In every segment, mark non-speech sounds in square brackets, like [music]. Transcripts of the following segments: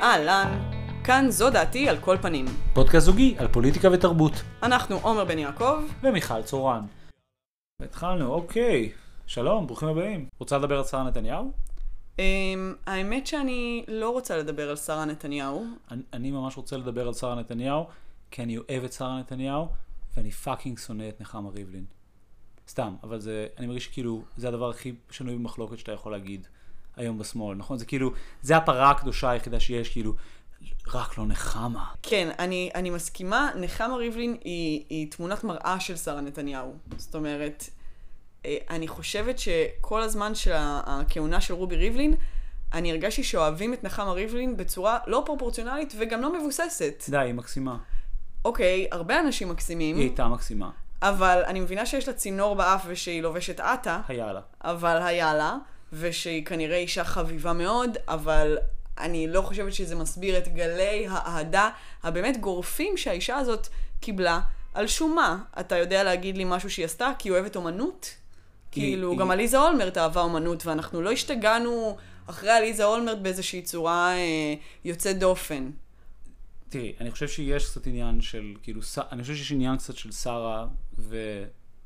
אהלן, כאן זו דעתי על כל פנים. פודקאסט זוגי על פוליטיקה ותרבות. אנחנו עומר בן יעקב. ומיכל צורן. התחלנו, אוקיי. שלום, ברוכים הבאים. רוצה לדבר על שרה נתניהו? Um, האמת שאני לא רוצה לדבר על שרה נתניהו. אני, אני ממש רוצה לדבר על שרה נתניהו, כי אני אוהב את שרה נתניהו, ואני fucking שונא את נחמה ריבלין. סתם, אבל זה, אני מרגיש שכאילו, זה הדבר הכי שנוי במחלוקת שאתה יכול להגיד היום בשמאל, נכון? זה כאילו, זה הפרה הקדושה היחידה שיש, כאילו, רק לא נחמה. כן, אני, אני מסכימה, נחמה ריבלין היא, היא תמונת מראה של שרה נתניהו. זאת אומרת, אה, אני חושבת שכל הזמן של הכהונה של רובי ריבלין, אני הרגשתי שאוהבים את נחמה ריבלין בצורה לא פרופורציונלית וגם לא מבוססת. די, היא מקסימה. אוקיי, הרבה אנשים מקסימים. היא הייתה מקסימה. אבל אני מבינה שיש לה צינור באף ושהיא לובשת עטה. היה לה. אבל היה לה, ושהיא כנראה אישה חביבה מאוד, אבל אני לא חושבת שזה מסביר את גלי האהדה הבאמת גורפים שהאישה הזאת קיבלה. על שום מה? אתה יודע להגיד לי משהו שהיא עשתה? כי היא אוהבת אומנות? כאילו, היא... גם עליזה אולמרט אהבה אומנות, ואנחנו לא השתגענו אחרי עליזה אולמרט באיזושהי צורה אה, יוצאת דופן. תראי, אני חושב שיש קצת עניין של, כאילו, אני חושב שיש עניין קצת של שרה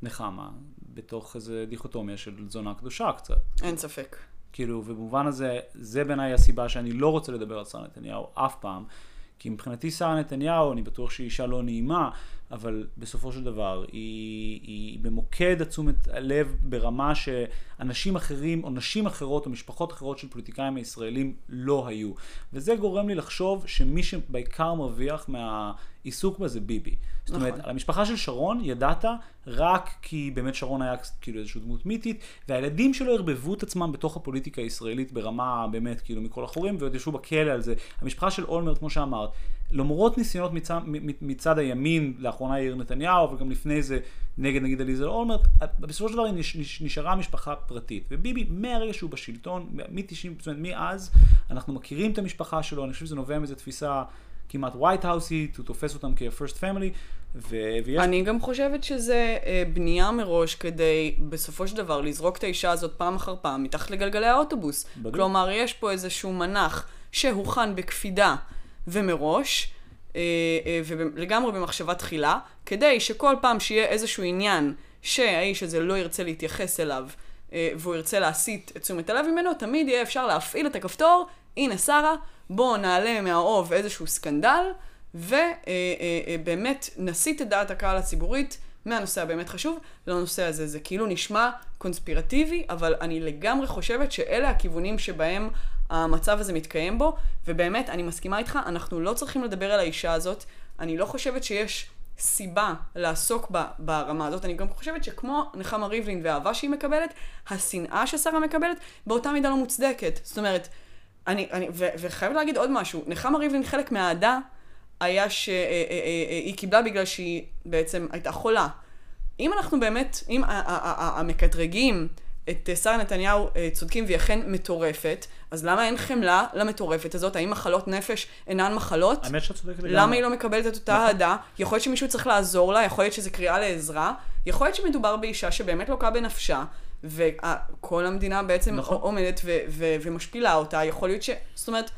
ונחמה, בתוך איזה דיכוטומיה של זונה קדושה קצת. אין ספק. כאילו, ובמובן הזה, זה בעיניי הסיבה שאני לא רוצה לדבר על שרה נתניהו אף פעם. כי מבחינתי שרה נתניהו, אני בטוח שהיא אישה לא נעימה, אבל בסופו של דבר היא, היא במוקד התשומת הלב ברמה שאנשים אחרים או נשים אחרות או משפחות אחרות של פוליטיקאים הישראלים לא היו. וזה גורם לי לחשוב שמי שבעיקר מרוויח מהעיסוק בה זה ביבי. זאת אומרת, נכון. על המשפחה של שרון ידעת רק כי באמת שרון היה כאילו איזושהי דמות מיתית, והילדים שלו ערבבו את עצמם בתוך הפוליטיקה הישראלית ברמה באמת כאילו מכל החורים, ועוד ישבו בכלא על זה. המשפחה של אולמרט, כמו שאמרת, למרות ניסיונות מצד, מצד הימין, לאחרונה יאיר נתניהו, אבל גם לפני זה נגד נגיד עליזה אולמרט, בסופו של דבר היא נשארה משפחה פרטית. וביבי, מהרגע שהוא בשלטון, מ-90, זאת אומרת, מאז, אנחנו מכירים את המשפחה שלו, אני חושב שזה נובע מאיזו תפיסה כמעט white houseית, הוא תופס אותם כ-first family. ו- ויש... אני גם חושבת שזה אה, בנייה מראש כדי בסופו של דבר לזרוק את האישה הזאת פעם אחר פעם מתחת לגלגלי האוטובוס. בדיוק. כלומר, יש פה איזשהו מנח שהוכן בקפידה ומראש, אה, אה, ולגמרי במחשבה תחילה, כדי שכל פעם שיהיה איזשהו עניין שהאיש הזה לא ירצה להתייחס אליו, אה, והוא ירצה להסיט את תשומת הלב ממנו, תמיד יהיה אפשר להפעיל את הכפתור, הנה שרה, בואו נעלה מהאוב איזשהו סקנדל, ובאמת נסיט את דעת הקהל הציבורית מהנושא הבאמת חשוב לנושא הזה. זה כאילו נשמע קונספירטיבי, אבל אני לגמרי חושבת שאלה הכיוונים שבהם המצב הזה מתקיים בו, ובאמת, אני מסכימה איתך, אנחנו לא צריכים לדבר על האישה הזאת. אני לא חושבת שיש סיבה לעסוק בה ברמה הזאת. אני גם חושבת שכמו נחמה ריבלין והאהבה שהיא מקבלת, השנאה ששרה מקבלת, באותה מידה לא מוצדקת. זאת אומרת, אני, אני, ו, וחייבת להגיד עוד משהו, נחמה ריבלין חלק מהאהדה היה שהיא אה, אה, אה, קיבלה בגלל שהיא בעצם הייתה חולה. אם אנחנו באמת, אם המקטרגים את שרה נתניהו צודקים והיא אכן מטורפת, אז למה אין חמלה למטורפת הזאת? האם מחלות נפש אינן מחלות? האמת שאת צודקת לגמרי. למה היא לא מקבלת את אותה נכון. אהדה? יכול להיות שמישהו צריך לעזור לה, יכול להיות שזו קריאה לעזרה, יכול להיות שמדובר באישה שבאמת לוקה בנפשה, וכל המדינה בעצם נכון. עומדת ומשפילה אותה, יכול להיות ש... זאת אומרת...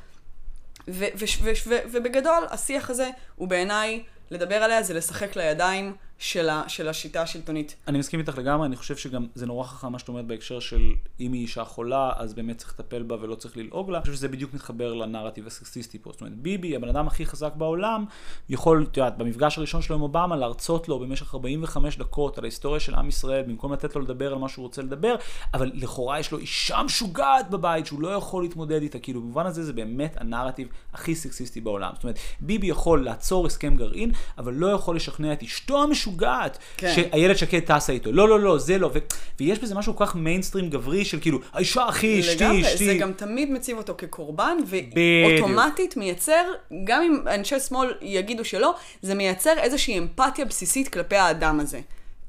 ובגדול, השיח הזה הוא בעיניי, לדבר עליה זה לשחק לידיים של, ה, של השיטה השלטונית. אני מסכים איתך לגמרי, אני חושב שגם זה נורא חכם מה שאת אומרת בהקשר של אם היא אישה חולה, אז באמת צריך לטפל בה ולא צריך ללעוג לה. אני חושב שזה בדיוק מתחבר לנרטיב הסקסיסטי פה. זאת אומרת, ביבי, הבן אדם הכי חזק בעולם, יכול, את יודעת, במפגש הראשון שלו עם אובמה, להרצות לו במשך 45 דקות על ההיסטוריה של עם ישראל, במקום לתת לו לדבר על מה שהוא רוצה לדבר, אבל לכאורה יש לו אישה משוגעת בבית שהוא לא יכול להתמודד איתה. כאילו, במובן הזה זה באמת הנרטיב הכי סקסיסטי בעולם. זאת אומרת, ביבי יכול לעצור הסכם גרעין, אבל לא יכול לשכנע את אשתו המשוגעת משוגעת, כן. שאיילת שקד טסה איתו. לא, לא, לא, זה לא. ו... ויש בזה משהו כל כך מיינסטרים גברי של כאילו, האישה הכי אשתי, אשתי. זה גם תמיד מציב אותו כקורבן, ואוטומטית מייצר, גם אם אנשי שמאל יגידו שלא, זה מייצר איזושהי אמפתיה בסיסית כלפי האדם הזה.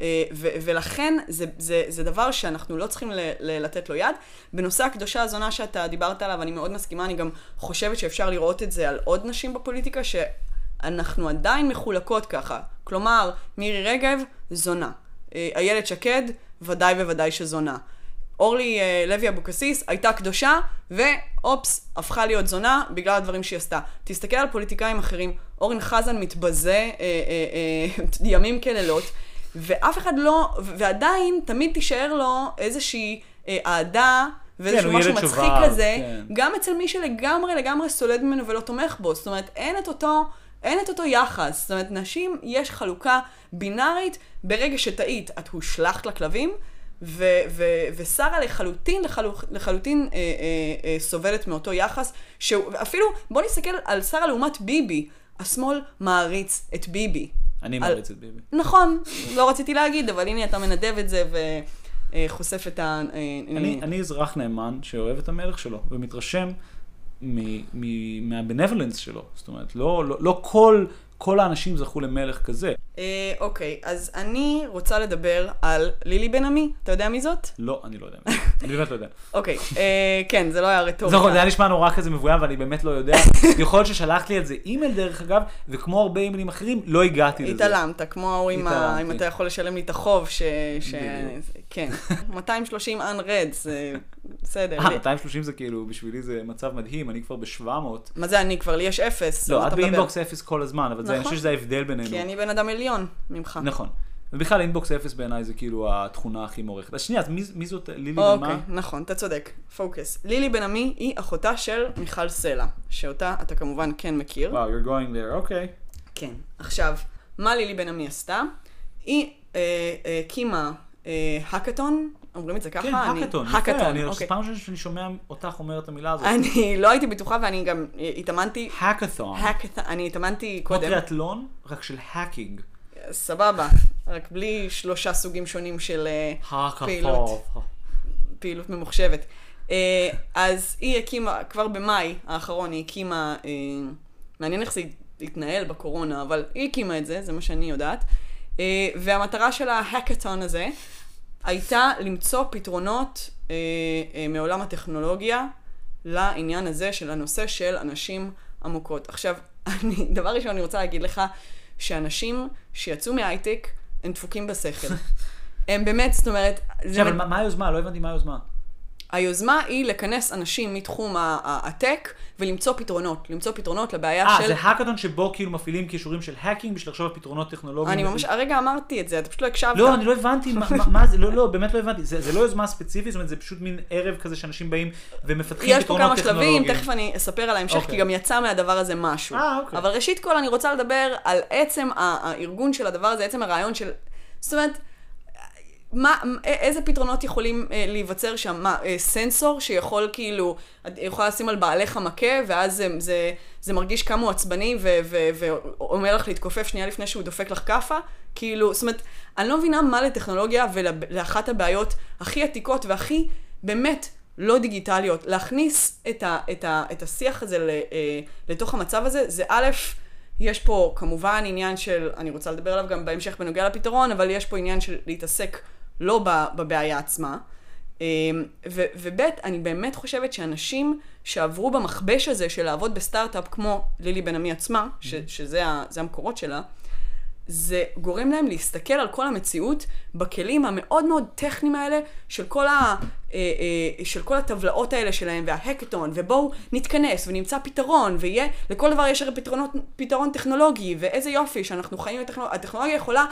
אה, ו- ולכן זה, זה, זה דבר שאנחנו לא צריכים ל- ל- לתת לו יד. בנושא הקדושה הזונה שאתה דיברת עליו, אני מאוד מסכימה, אני גם חושבת שאפשר לראות את זה על עוד נשים בפוליטיקה, ש... אנחנו עדיין מחולקות ככה. כלומר, מירי רגב, זונה. אה, איילת שקד, ודאי וודאי שזונה. אורלי אה, לוי אבוקסיס הייתה קדושה, ואופס, הפכה להיות זונה בגלל הדברים שהיא עשתה. תסתכל על פוליטיקאים אחרים, אורן חזן מתבזה אה, אה, אה, [laughs] ימים כלילות, ואף אחד לא, ועדיין תמיד תישאר לו איזושהי אה, אהדה. ואיזשהו הוא משהו מצחיק שובב, כזה, כן. גם אצל מי שלגמרי לגמרי סולד ממנו ולא תומך בו. זאת אומרת, אין את אותו, אין את אותו יחס. זאת אומרת, נשים, יש חלוקה בינארית, ברגע שטעית, את הושלכת לכלבים, ו- ו- ושרה לחלוטין, לחלוק, לחלוטין אה, אה, אה, סובלת מאותו יחס, שאפילו, בוא נסתכל על שרה לעומת ביבי. השמאל מעריץ את ביבי. אני על- מעריץ את ביבי. נכון, לא רציתי להגיד, אבל הנה אתה מנדב את זה וחושף את ה... אה, אני, אני אזרח נאמן שאוהב את המלך שלו ומתרשם מהבנבלנס שלו. זאת אומרת, לא, לא, לא כל, כל האנשים זכו למלך כזה. אה, אוקיי, אז אני רוצה לדבר על לילי בן עמי. אתה יודע מי זאת? לא, אני לא יודע. [laughs] אני באמת לא יודע. אוקיי, אה, כן, זה לא היה רטוריקה. נכון, זה היה נשמע נורא כזה מבוים ואני באמת לא יודע. [laughs] יכול להיות ששלחת לי את זה אימייל דרך אגב, וכמו הרבה אימיילים אחרים, לא הגעתי לזה. התעלמת, כמו ההוא עם ה... התעלמתי. אם אתה יכול לשלם לי את החוב, ש... כן. 230 [laughs] unread, זה בסדר. אה, 230 זה כאילו, בשבילי זה מצב מדהים, אני כבר ב-700. מה זה אני כבר? לי יש אפס. מה לא, את? ב inbox אפס כל הזמן, אבל אני נכון. חושב שזה ההבדל בינינו. כי אני בן אדם עליון ממך. נכון. ובכלל inbox אפס בעיניי זה כאילו התכונה הכי מוערכת. אז שנייה, אז מי, מי זאת לילי אוקיי, ומה? נכון, אתה צודק. פוקוס. לילי בן עמי היא אחותה של מיכל סלע, שאותה אתה כמובן כן מכיר. וואו, you're going there, אוקיי. כן. עכשיו, מה לילי בן עמי עשתה? היא אה, אה, הקימה אה, האקתון, אומרים את זה ככה? כן, אני- האקתון, יפה, האקתון, אני אוקיי. פעם ראשונה שאני שומע אותך אומרת את המילה הזאת. אני לא הייתי בטוחה ואני גם אה, התאמנתי, האקתון. האקתון, אני התאמנתי כמו קודם. טריאטלון, רק של האקינג. סבבה, רק בלי שלושה סוגים שונים של אה, פעילות. פעילות ממוחשבת. אה, אז היא הקימה, כבר במאי האחרון היא הקימה, אה, מעניין איך זה התנהל בקורונה, אבל היא הקימה את זה, זה מה שאני יודעת. והמטרה של ההאקתון הזה הייתה למצוא פתרונות מעולם הטכנולוגיה לעניין הזה של הנושא של אנשים עמוקות. עכשיו, [laughs] אני, דבר ראשון אני רוצה להגיד לך, שאנשים שיצאו מהייטק הם דפוקים בשכל. [laughs] הם באמת, זאת אומרת, עכשיו, אבל מה היוזמה? לא הבנתי מה היוזמה. היוזמה היא לכנס אנשים מתחום הטק ולמצוא פתרונות, למצוא פתרונות לבעיה אה, של... זה האקתון שבו כאילו מפעילים כישורים של האקינג בשביל לחשוב על פתרונות טכנולוגיים. אני ממש, הרגע אמרתי את זה, אתה פשוט לא הקשבת. לא, אני לא הבנתי מה- מה- מה זה, לא, לא, באמת לא הבנתי. זה זה לא יוזמה ספציפית, זאת אומרת, זה פשוט מין ערב כזה שאנשים באים ומפתחים יש פה פתרונות כמה טכנולוגיים. שלבים, תכף אני אספר על ההמשך, אוקיי. כי גם יצא מהדבר הזה משהו. אה, אוקיי. אבל ראשית כל אני רוצה לדבר על עצם הארגון של הדבר הזה, עצם הרעיון של... זאת אומרת, מה, איזה פתרונות יכולים אה, להיווצר שם? מה, אה, סנסור שיכול כאילו, יכולה לשים על בעלך מכה, ואז זה, זה, זה מרגיש כמה הוא עצבני, ו- ו- ואומר לך להתכופף שנייה לפני שהוא דופק לך כאפה? כאילו, זאת אומרת, אני לא מבינה מה לטכנולוגיה ולאחת הבעיות הכי עתיקות והכי באמת לא דיגיטליות, להכניס את, ה, את, ה, את השיח הזה ל- אה, לתוך המצב הזה, זה א', יש פה כמובן עניין של, אני רוצה לדבר עליו גם בהמשך בנוגע לפתרון, אבל יש פה עניין של להתעסק לא בבעיה עצמה. אמ, ו- וב', אני באמת חושבת שאנשים שעברו במכבש הזה של לעבוד בסטארט-אפ כמו לילי בן עמי עצמה, ש- שזה ה- המקורות שלה, זה גורם להם להסתכל על כל המציאות בכלים המאוד מאוד טכניים האלה של כל, ה, אה, אה, של כל הטבלאות האלה שלהם וההקטון, ובואו נתכנס ונמצא פתרון, ויהיה, לכל דבר יש הרי פתרונות, פתרון טכנולוגי, ואיזה יופי שאנחנו חיים בטכנולוגיה, הטכנולוגיה יכולה,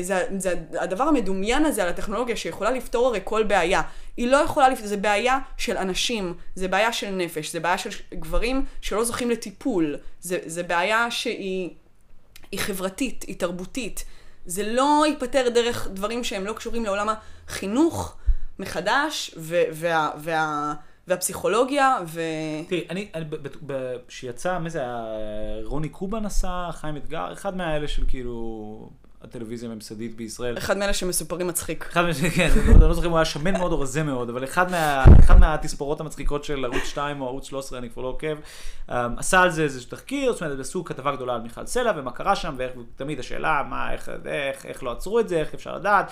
זה, זה הדבר המדומיין הזה על הטכנולוגיה שיכולה לפתור הרי כל בעיה. היא לא יכולה לפתור, זה בעיה של אנשים, זה בעיה של נפש, זה בעיה של גברים שלא זוכים לטיפול, זה, זה בעיה שהיא... היא חברתית, היא תרבותית. זה לא ייפתר דרך דברים שהם לא קשורים לעולם החינוך מחדש, ו- וה- וה- והפסיכולוגיה, ו... תראי, אני, אני שיצא, מי זה היה, רוני קובן עשה, חיים אתגר, אחד מהאלה של כאילו הטלוויזיה הממסדית בישראל. אחד מאלה שמסופרים מצחיק. אחד מה... כן, אני לא זוכר אם הוא היה שמן מאוד או רזה מאוד, אבל אחד, מה, אחד מהתספורות המצחיקות של ערוץ 2 או ערוץ 13, אני כבר לא עוקב, um, עשה על זה איזה תחקיר, זאת אומרת, עשו כתבה גדולה על מיכל סלע ומה קרה שם, ותמיד השאלה, מה, איך, איך, איך לא עצרו את זה, איך אפשר לדעת,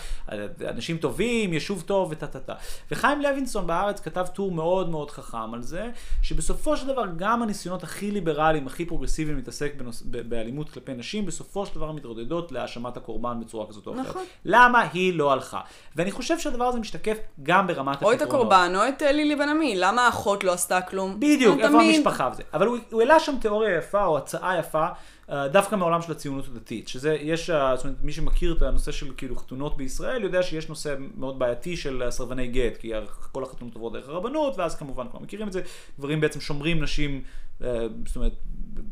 אנשים טובים, יישוב טוב וטה טה טה. וחיים לוינסון בארץ כתב טור מאוד מאוד חכם על זה, שבסופו של דבר גם הניסיונות הכי ליברליים, הכי פרוגרסיביים להתעסק באלימות כלפי נשים, בסופו של דבר מתרודדות להאשמת ברמת הקורבן בצורה כזאת או אחרת. נכון. למה היא לא הלכה? ואני חושב שהדבר הזה משתקף גם ברמת או הפתרונות. את הקורבן, או את אה, לילי בן עמי, למה האחות לא עשתה כלום? בדיוק, איפה תמיד. המשפחה וזה. אבל הוא, הוא העלה שם תיאוריה יפה, או הצעה יפה, אה, דווקא מהעולם של הציונות הדתית. שזה, יש, אה, זאת אומרת, מי שמכיר את הנושא של כאילו חתונות בישראל, יודע שיש נושא מאוד בעייתי של סרבני גט, כי כל החתונות עוברות דרך הרבנות, ואז כמובן כבר מכירים את זה, גברים בעצם שומרים נשים, זאת אומרת,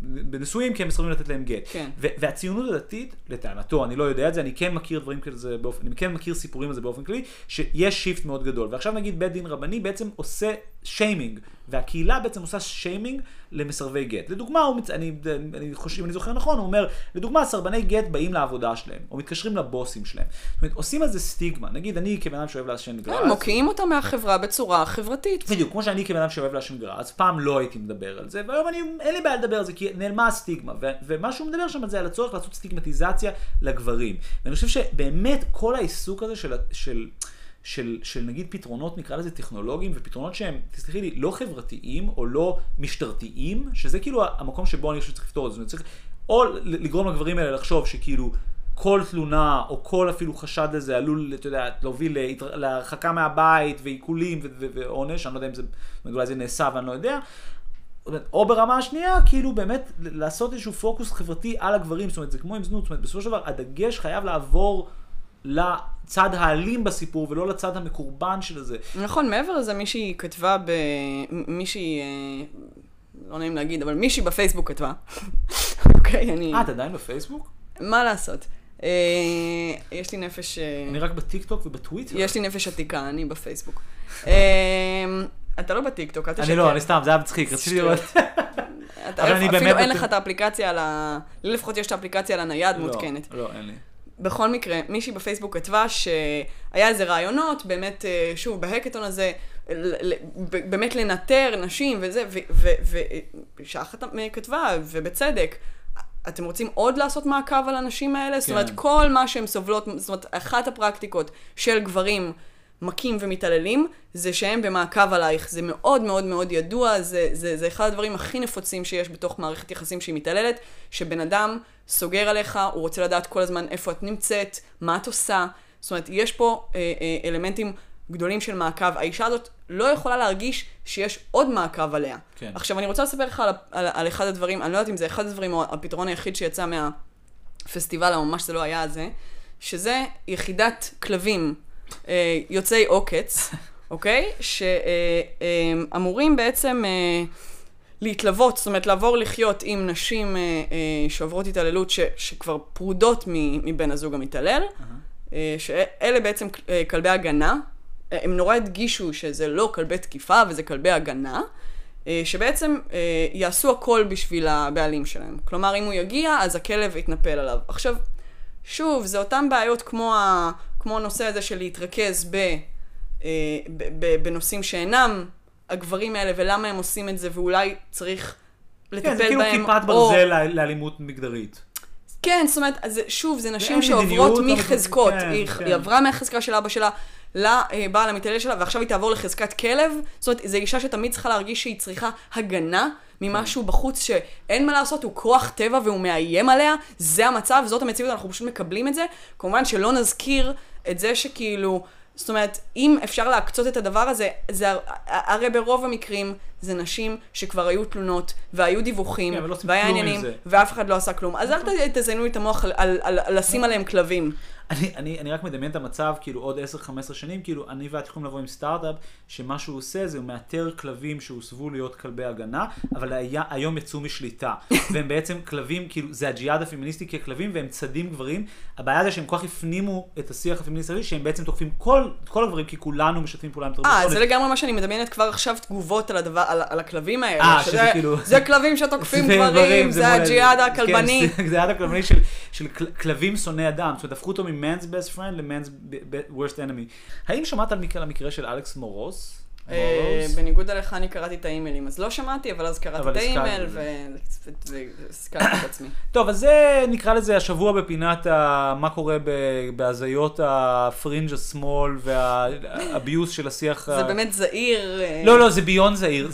בנישואים, כי הם מסרבים לתת להם גט. כן. והציונות הדתית, לטענתו, אני לא יודע את זה, אני כן מכיר דברים כזה באופן, אני כן מכיר סיפורים על זה באופן כללי, שיש shift מאוד גדול. ועכשיו נגיד בית דין רבני בעצם עושה שיימינג, והקהילה בעצם עושה שיימינג למסרבי גט. לדוגמה, הוא מצ... אני, אני חושב, אם אני זוכר נכון, הוא אומר, לדוגמה, סרבני גט באים לעבודה שלהם, או מתקשרים לבוסים שלהם. זאת אומרת, עושים על זה סטיגמה. נגיד, אני כבן אדם שאוהב לעשן גראס, כן, מוקיעים אותם מהחברה בצורה חברתית. בדיוק, כמו שאני כבן אדם שאוהב לעשן גראס, פעם לא הייתי מדבר על זה, והיום אני, אין לי בעיה לדבר על זה, כי נעלמה הסטיגמה, ו- ומה שהוא מדבר שם על זה, על הצורך לעשות סטיגמטיזציה לגברים. ואני חושב שבאמת כל העיסוק הזה של, של, של, של נגיד פתרונות, נקרא לזה טכנולוגיים, ופתרונות שהם, תסלחי לי, לא חברתיים או לא משטרתיים, שזה כאילו המקום שבו אני חושב שצריך לפתור את זה. צריך או לגרום לגברים האלה לחשוב שכאילו... כל תלונה או כל אפילו חשד לזה עלול, אתה יודע, להוביל. להרחקה מהבית ועיקולים ועונש, אני לא יודע אם זה, אולי זה נעשה ואני לא יודע. או ברמה השנייה, כאילו באמת לעשות איזשהו פוקוס חברתי על הגברים, זאת אומרת, זה כמו עם זנות, זאת אומרת, בסופו של דבר הדגש חייב לעבור לצד האלים בסיפור ולא לצד המקורבן של זה. נכון, מעבר לזה, מישהי כתבה ב... מישהי... אה, לא נעים להגיד, אבל מישהי בפייסבוק כתבה. [laughs] אוקיי, אני... אה, את עדיין בפייסבוק? מה לעשות? אה, יש לי נפש... אה, אני רק בטיקטוק ובטוויטר. יש לי נפש עתיקה, אני בפייסבוק. [laughs] אתה לא בטיקטוק, אל תשקר. אני לא, אני סתם, זה היה מצחיק, רציתי לראות. אבל אני אפילו באמת אין בטוח- לך את האפליקציה על ה... לי לפחות יש את האפליקציה על הנייד מותקנת. לא, לא, אין לי. בכל מקרה, מישהי בפייסבוק כתבה שהיה איזה רעיונות, באמת, אה, שוב, בהקטון הזה, באמת לנטר נשים וזה, ושאחת כתבה, ובצדק, אתם רוצים עוד לעשות מעקב על הנשים האלה? זאת אומרת, כן. כל מה שהן סובלות, זאת אומרת, אחת הפרקטיקות של גברים מכים ומתעללים, זה שהם במעקב עלייך. זה מאוד מאוד מאוד ידוע, זה, זה, זה אחד הדברים הכי נפוצים שיש בתוך מערכת יחסים שהיא מתעללת, שבן אדם סוגר עליך, הוא רוצה לדעת כל הזמן איפה את נמצאת, מה את עושה. זאת אומרת, יש פה אה, אה, אלמנטים גדולים של מעקב. האישה הזאת לא יכולה להרגיש שיש עוד מעקב עליה. כן. עכשיו, אני רוצה לספר לך על, על, על אחד הדברים, אני לא יודעת אם זה אחד הדברים או הפתרון היחיד שיצא מהפסטיבל, או ממש זה לא היה זה, שזה יחידת כלבים יוצאי עוקץ, [laughs] אוקיי? שאמורים בעצם אה, להתלוות, זאת אומרת לעבור לחיות עם נשים אה, אה, שעוברות התעללות ש, שכבר פרודות מבן הזוג המתעלל, אה, שאלה בעצם אה, כלבי הגנה. אה, הם נורא הדגישו שזה לא כלבי תקיפה וזה כלבי הגנה. אה, שבעצם אה, יעשו הכל בשביל הבעלים שלהם. כלומר, אם הוא יגיע, אז הכלב יתנפל עליו. עכשיו, שוב, זה אותן בעיות כמו, כמו הנושא הזה של להתרכז ב, אה, ב, ב, בנושאים שאינם הגברים האלה, ולמה הם עושים את זה, ואולי צריך לטפל כן, זה כאילו בהם. כיפת או- ברזל ל- לאלימות מגדרית. כן, זאת אומרת, אז זה- שוב, זה נשים שעוברות מחזקות. כן, היא, כן. היא עברה מהחזקה של אבא שלה לבעל המתעלל שלה, ועכשיו היא תעבור לחזקת כלב. זאת אומרת, זו אישה שתמיד צריכה להרגיש שהיא צריכה הגנה ממשהו בחוץ שאין מה לעשות, הוא כוח טבע והוא מאיים עליה. זה המצב, זאת המציאות, אנחנו פשוט מקבלים את זה. כמובן שלא נזכיר את זה שכאילו... זאת אומרת, אם אפשר להקצות את הדבר הזה, זה הר- הרי ברוב המקרים זה נשים שכבר היו תלונות, והיו דיווחים, כן, עושים והיה עניינים. ואף אחד לא עשה כלום. אז אל ת- תזיינו את המוח על, לשים עליהם כלבים. אני, אני, אני רק מדמיין את המצב, כאילו עוד 10-15 שנים, כאילו אני ואת יכולים לבוא עם סטארט-אפ, שמה שהוא עושה זה הוא מאתר כלבים שהוסבו להיות כלבי הגנה, אבל היה, היום יצאו משליטה. [laughs] והם בעצם כלבים, כאילו זה הג'יהאד הפמיניסטי ככלבים, והם צדים גברים. הבעיה זה שהם כל כך הפנימו את השיח הפמיניסטי, שהם בעצם תוקפים כל, כל הגברים, כי כולנו משתפים פעולה עם תרבות אה. זה לגמרי מה שאני מדמיינת כבר עכשיו תגובות על, הדבר, על, על הכלבים האלה. אה, שזה כאילו- זה כלבים שתוקפים [laughs] זה גברים, זה מול- הג'יהאד הכלבני. כן, זה הג'יהאד הכלבני של, של כל- כלבים שונאי אדם. זאת אומרת, הפכו אותו מ-man's best friend ל-man's worst enemy. האם שמעת על המקרה של אלכס מורס? אה, בניגוד אליך, אני קראתי את האימיילים, אז לא שמעתי, אבל אז קראתי את האימייל הזכרת והזכרתי את עצמי. [coughs] טוב, אז זה נקרא לזה השבוע בפינת. מה קורה בהזיות הפרינג' השמאל וה abyss של השיח. זה באמת זעיר. אה, לא, לא, זה beyond זעיר,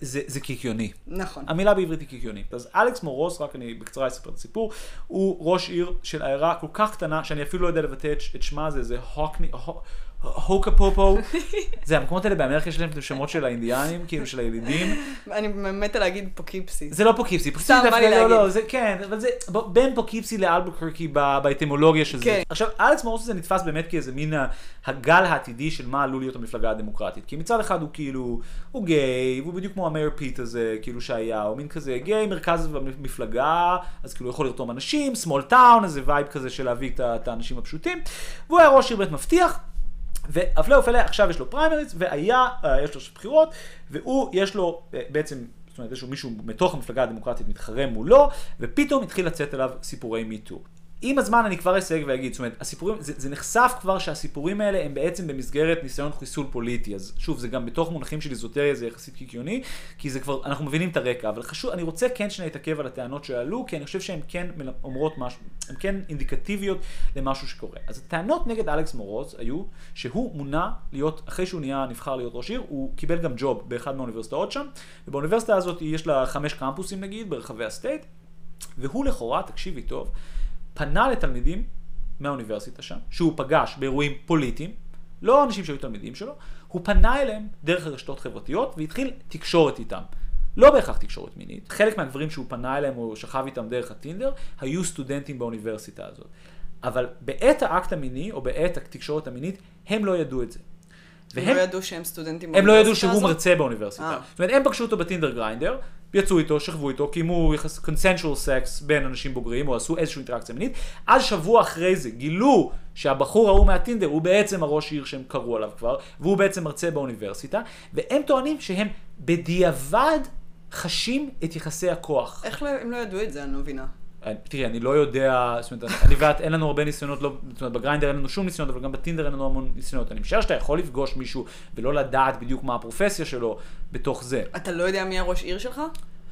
זה, קיקיוני. נכון. המילה בעברית היא קיקיונית. אז אלכס מורוס, רק אני בקצרה אספר את הסיפור, הוא ראש עיר של עיירה כל כך קטנה, שאני אפילו לא יודע לבטא את, שמה, זה, זה הוקני, הו- הוקה פופו, [laughs] זה המקומות האלה באמריקה יש להם את השמות של האינדיאנים, כאילו של הילידים. אני מתה להגיד פוקיפסי. זה לא פוקיפסי, פוקיפסי דווקא לא. לא, זה כן, אבל זה בין פוקיפסי לאלבוקרקי באטימולוגיה של זה. כן. עכשיו, אלכס מורוס הזה נתפס באמת כאיזה מין הגל העתידי של מה עלול להיות המפלגה הדמוקרטית. כי מצד אחד הוא כאילו, הוא גיי, והוא בדיוק כמו ה Mayor Pete הזה, כאילו שהיה, הוא מין כזה גיי, מרכז במפלגה, אז כאילו יכול לרתום אנשים, small town, איזה vibe כזה של להביא את האנשים הפשוטים. והוא היה ראש עיר באמת מבטיח. והפלא ופלא, עכשיו יש לו פריימריז, והיה, אה, יש לו בחירות, והוא, יש לו אה, בעצם, זאת אומרת, יש לו מישהו מתוך המפלגה הדמוקרטית מתחרה מולו, ופתאום התחיל לצאת עליו סיפורי מיטו. עם הזמן אני כבר אסייג ואגיד, זאת אומרת, הסיפורים, זה, זה נחשף כבר שהסיפורים האלה הם בעצם במסגרת ניסיון חיסול פוליטי, אז שוב, זה גם בתוך מונחים של איזוטריה זה יחסית קיקיוני, כי זה כבר, אנחנו מבינים את הרקע, אבל חשוב, אני רוצה כן שניה להתעכב על הטענות שעלו, כי אני חושב שהן כן אומרות משהו, הן כן אינדיקטיביות למשהו שקורה. אז הטענות נגד אלכס מורוז היו שהוא מונה להיות, אחרי שהוא נהיה, נבחר להיות ראש עיר, הוא קיבל גם ג'וב באחד מהאוניברסיטאות שם, ובאוניברסיטה הזאת יש לה חמש קמפוסים נגיד, ברחבי הסטייט, והוא לכאורה, תקשיבי טוב, פנה לתלמידים מהאוניברסיטה שם, שהוא פגש באירועים פוליטיים, לא אנשים שהיו תלמידים שלו, הוא פנה אליהם דרך הרשתות חברתיות והתחיל תקשורת איתם. לא בהכרח תקשורת מינית, חלק מהגברים שהוא פנה אליהם או שכב איתם דרך הטינדר, היו סטודנטים באוניברסיטה הזאת. אבל בעת האקט המיני או בעת התקשורת המינית, הם לא ידעו את זה. הם לא ידעו שהם סטודנטים הם לא ידעו באוניברסיטה שהוא הזאת? מרצה באוניברסיטה. אה. זאת אומרת, הם פגשו אותו בטינדר גריינדר, יצאו איתו, שכבו איתו, קיימו יחס consensual sex בין אנשים בוגרים, או עשו איזושהי אינטראקציה מינית. אז שבוע אחרי זה גילו שהבחור ההוא מהטינדר הוא בעצם הראש עיר שהם קראו עליו כבר, והוא בעצם מרצה באוניברסיטה, והם טוענים שהם בדיעבד חשים את יחסי הכוח. איך לא- הם לא ידעו את זה? אני לא מבינה. תראי, אני לא יודע, זאת אומרת, אני ואת, אין לנו הרבה ניסיונות, לא, זאת אומרת, בגריינדר אין לנו שום ניסיונות, אבל גם בטינדר אין לנו המון ניסיונות. אני משער שאתה יכול לפגוש מישהו ולא לדעת בדיוק מה הפרופסיה שלו בתוך זה. אתה לא יודע מי הראש עיר שלך?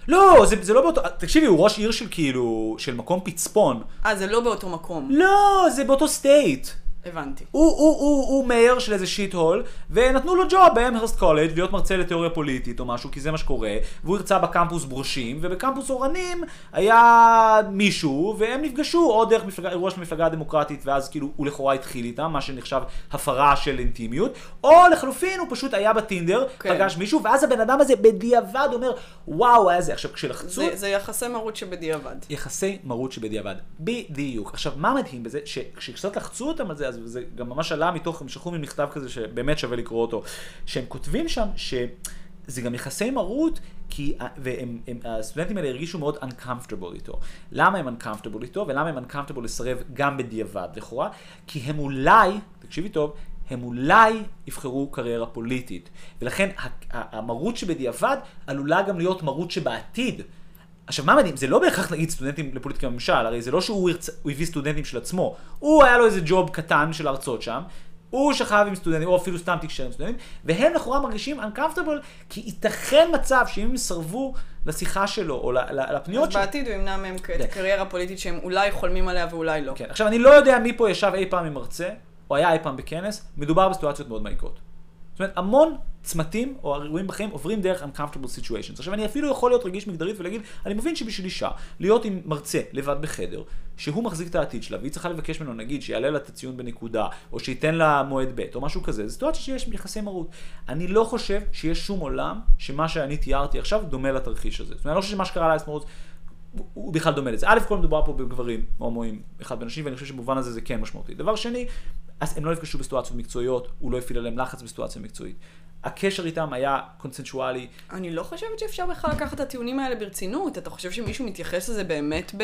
לא, זה, זה לא באותו, תקשיבי, הוא ראש עיר של כאילו, של מקום פצפון. אה, זה לא באותו מקום. לא, זה באותו state. הבנתי. הוא, הוא, הוא, הוא mayor של איזה shithole, ונתנו לו ג'וב באמהרסט קולג' להיות מרצה לתיאוריה פוליטית או משהו, כי זה מה שקורה, והוא הרצה בקמפוס ברושים, ובקמפוס אורנים היה מישהו, והם נפגשו או דרך מפלגה, אירוע של מפלגה הדמוקרטית, ואז כאילו הוא לכאורה התחיל איתם, מה שנחשב הפרה של אינטימיות, או לחלופין הוא פשוט היה בטינדר, כן. פגש מישהו, ואז הבן אדם הזה בדיעבד אומר, וואו, היה זה. עכשיו, כשלחצו... זה, זה יחסי מרות שבדיעבד. יחסי מרות שבדיעבד. בדיוק. עכשיו, מה מדהים בזה? שכשקצת לחצו אותם על זה, אז זה גם ממש עלה מתוך, הם שלחו לי מכתב כזה שבאמת שווה לקרוא אותו, שהם כותבים שם שזה גם יחסי מרות, כי, והם, הם, הסטודנטים האלה הרגישו מאוד uncomfortable איתו. למה הם uncomfortable איתו, ולמה הם uncomfortable לסרב גם בדיעבד, לכאורה? כי הם אולי, תקשיבי טוב, הם אולי יבחרו קריירה פוליטית. ולכן המרות שבדיעבד עלולה גם להיות מרות שבעתיד. עכשיו, מה מדהים? זה לא בהכרח נגיד סטודנטים לפוליטיקה בממשל, הרי זה לא שהוא הרצ... הביא סטודנטים של עצמו. הוא היה לו איזה ג'וב קטן של הרצות שם, הוא שכב עם סטודנטים, או אפילו סתם תקשר עם סטודנטים, והם לכאורה מרגישים uncomfortable, כי ייתכן מצב שאם הם יסרבו לשיחה שלו, או לפניות אז שלו... בעתיד הוא ימנע מהם כן. את הקריירה הפוליטית שהם אולי חולמים עליה ואולי לא. כן, עכשיו אני לא יודע מי פה ישב אי פעם עם מרצה, או היה אי פעם בכנס, מדובר בסיטואציות מאוד מעיקות. זאת אומרת, המון צמתים או אירועים בחיים עוברים דרך uncomfortable situations. עכשיו, אני אפילו יכול להיות רגיש מגדרית ולהגיד, אני מבין שבשביל אישה, להיות עם מרצה לבד בחדר, שהוא מחזיק את העתיד שלה, והיא צריכה לבקש ממנו, נגיד, שיעלה לה את הציון בנקודה, או שייתן לה מועד ב', או משהו כזה, זו סיטואציה שיש יחסי מרות. אני לא חושב שיש שום עולם שמה שאני תיארתי עכשיו דומה לתרחיש הזה. זאת אומרת, אני לא חושב שמה שקרה לאלס הוא- הוא בכלל דומה לזה. א' כל מדובר פה בגברים הומואים אחד בנשים, ואני חושב שבמובן הזה זה כן משמעותי. דבר שני, אז הם לא נפגשו בסיטואציות מקצועיות, הוא לא הפעיל עליהם לחץ בסיטואציה מקצועית. הקשר איתם היה קונסנשואלי, אני לא חושבת שאפשר בכלל לקחת את הטיעונים האלה ברצינות. אתה חושב שמישהו מתייחס לזה באמת ב...